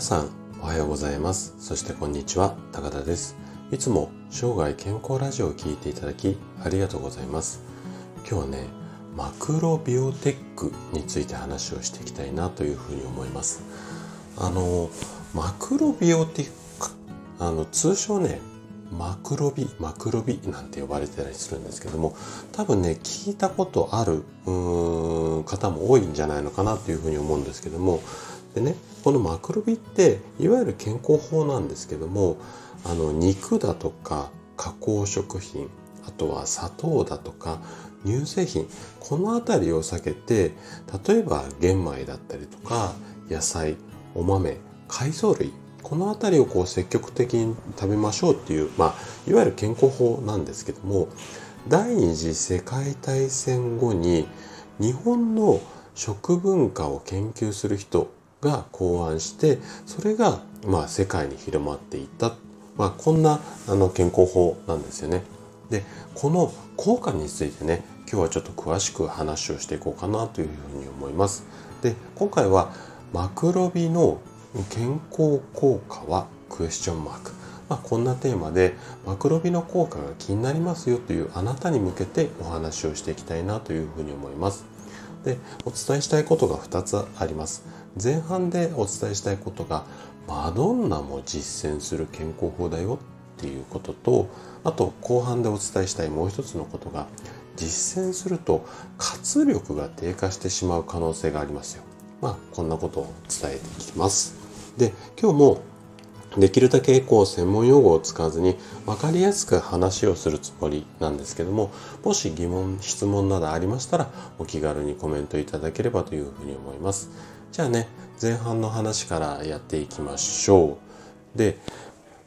皆さんおはようございます。そしてこんにちは高田です。いつも生涯健康ラジオを聞いていただきありがとうございます。今日はねマクロビオテックについて話をしていきたいなというふうに思います。あのマクロビオティックあの通称ねマクロビマクロビなんて呼ばれてたりするんですけども多分ね聞いたことある方も多いんじゃないのかなというふうに思うんですけどもでねこのマクロビっていわゆる健康法なんですけどもあの肉だとか加工食品あとは砂糖だとか乳製品この辺りを避けて例えば玄米だったりとか野菜お豆海藻類この辺りをこう積極的に食べましょうっていう、まあ、いわゆる健康法なんですけども第二次世界大戦後に日本の食文化を研究する人が考案してそれがまあ世界に広まっていった、まあ、こんなあの健康法なんですよね。でこの効果についてね今日はちょっと詳しく話をしていこうかなというふうに思います。で今回はマクロビの健康効果はクエスチョンマーク、まあ、こんなテーマでマクロビの効果が気になりますよというあなたに向けてお話をしていきたいなというふうに思います。でお伝えしたいことが2つあります。前半でお伝えしたいことがマドンナも実践する健康法だよっていうこととあと後半でお伝えしたいもう一つのことが実践すると活力が低下してしまう可能性がありますよ。まあこんなことを伝えていきます。で今日もできるだけこう専門用語を使わずに分かりやすく話をするつもりなんですけどももし疑問質問などありましたらお気軽にコメントいただければというふうに思います。じゃあね、前半の話からやっていきましょう。で、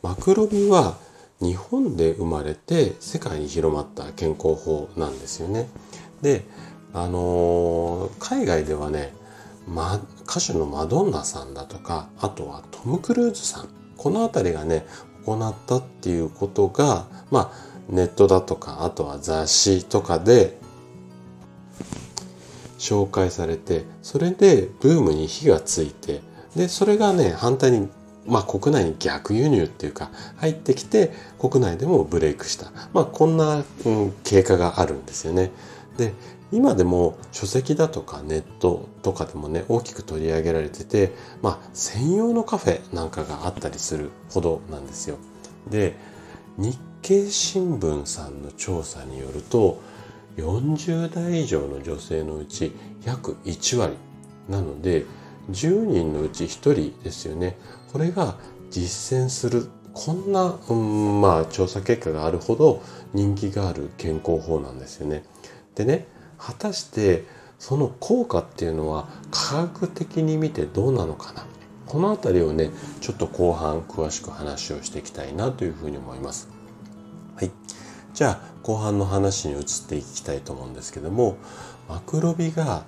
マクロビは日本で生まれて世界に広まった健康法なんですよね。で、あのー、海外ではね、ま、歌手のマドンナさんだとか、あとはトム・クルーズさん。この辺りがね、行ったっていうことが、まあ、ネットだとか、あとは雑誌とかで紹介されてそれでブームに火がついてでそれがね反対にまあ国内に逆輸入っていうか入ってきて国内でもブレイクしたまあこんな、うん、経過があるんですよね。で今でも書籍だとかネットとかでもね大きく取り上げられててまあ専用のカフェなんかがあったりするほどなんですよ。で日経新聞さんの調査によると40代以上の女性のうち約1割なので10人のうち1人ですよねこれが実践するこんな、うん、まあ調査結果があるほど人気がある健康法なんですよね。でね果たしてその効果っていうのは科学的に見てどうなのかな？この辺りをねちょっと後半詳しく話をしていきたいなというふうに思います。はい。じゃあ後半の話に移っていきたいと思うんですけどもマクロビが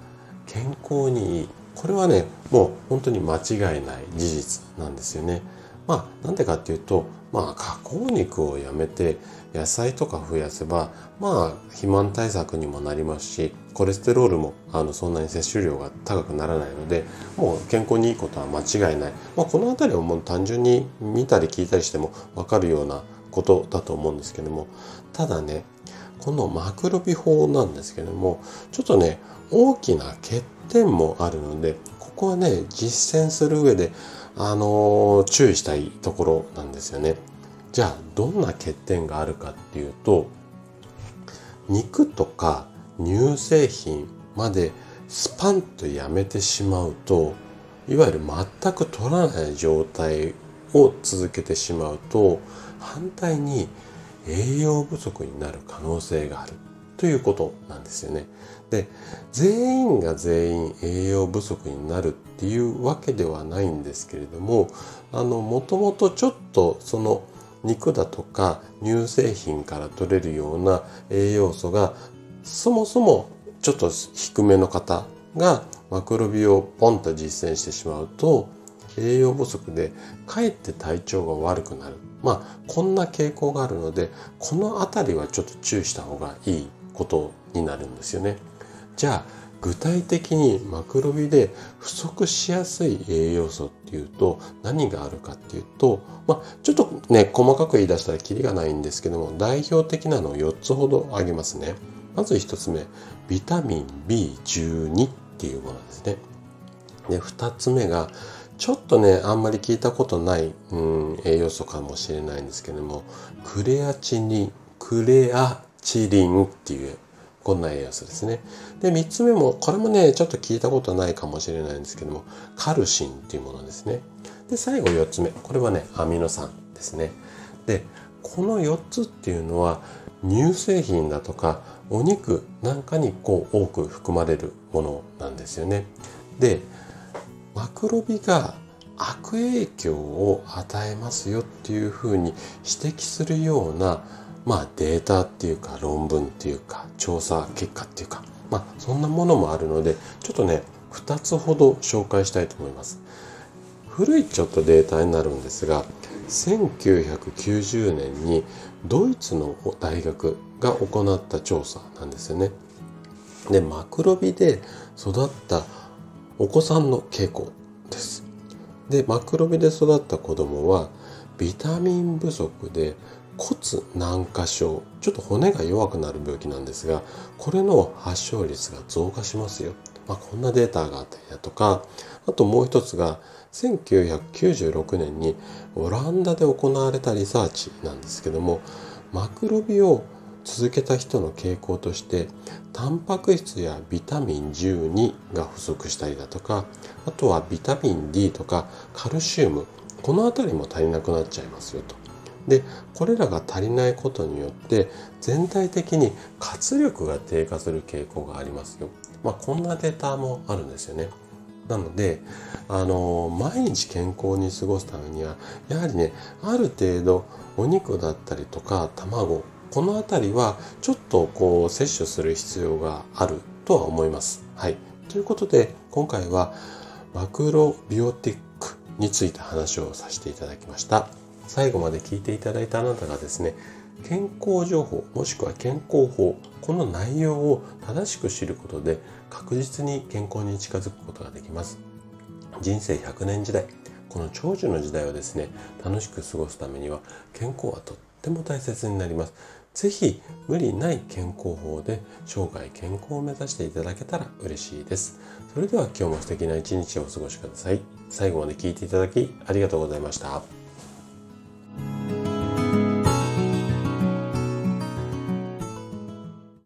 健康にいいこれはねもう本当に間違いない事実なんですよね。まあなんでかっていうとまあ加工肉をやめて野菜とか増やせばまあ肥満対策にもなりますしコレステロールもあのそんなに摂取量が高くならないのでもう健康にいいことは間違いない、まあ、この辺りはもう単純に見たり聞いたりしても分かるようなことだと思うんですけどもただねこのマクロビ法なんですけどもちょっとね大きな欠点もあるのでここはね実践する上であの、注意したいところなんですよね。じゃあどんな欠点があるかっていうと肉とか乳製品までスパンとやめてしまうといわゆる全く取らない状態を続けてしまうと反対に栄養不足になる可能性があるということ。ですよね。で全員が全員栄養不足になるっていうわけではないんですけれどももともとちょっとその肉だとか乳製品から取れるような栄養素がそもそもちょっと低めの方がマクロビをポンと実践してしまうと栄養不足でかえって体調が悪くなる。まあ、こんな傾向があるので、このあたりはちょっと注意した方がいいことになるんですよね。じゃあ、具体的にマクロビで不足しやすい栄養素っていうと何があるかっていうと、まあ、ちょっとね細かく言い出したらキリがないんですけども代表的なのを4つほど挙げますねまず1つ目ビタミン B12 っていうものですねで2つ目がちょっとねあんまり聞いたことない、うん、栄養素かもしれないんですけどもクレアチニクレアチリンっていうこんな栄養素ですね。で、3つ目も、これもね、ちょっと聞いたことないかもしれないんですけども、カルシンっていうものですね。で、最後4つ目。これはね、アミノ酸ですね。で、この4つっていうのは、乳製品だとか、お肉なんかにこう多く含まれるものなんですよね。で、マクロビが悪影響を与えますよっていうふうに指摘するようなまあデータっていうか論文っていうか調査結果っていうかまあそんなものもあるのでちょっとね2つほど紹介したいと思います。古いちょっとデータになるんですが1990年にドイツの大学が行った調査なんですよね。でマクロビで育ったお子さんの傾向です。でマクロビで育った子供はビタミン不足で骨軟化症ちょっと骨が弱くなる病気なんですがこれの発症率が増加しますよ、まあ、こんなデータがあったりだとかあともう一つが1996年にオランダで行われたリサーチなんですけどもマクロビを続けた人の傾向としてタンパク質やビタミン12が不足したりだとかあとはビタミン D とかカルシウムこの辺りも足りなくなっちゃいますよと。でこれらが足りないことによって全体的に活力が低下する傾向がありますよ。まあ、こんなデータもあるんですよね。なので、あの、毎日健康に過ごすためには、やはりね、ある程度お肉だったりとか卵、この辺りはちょっとこう摂取する必要があるとは思います。はい。ということで、今回はマクロビオティックについて話をさせていただきました。最後まで聞いていただいたあなたがですね健康情報もしくは健康法この内容を正しく知ることで確実に健康に近づくことができます。人生100年時代この長寿の時代をですね楽しく過ごすためには健康はとっても大切になります。是非無理ない健康法で生涯健康を目指していただけたら嬉しいです。それでは今日も素敵な一日をお過ごしください。最後まで聞いていただきありがとうございました。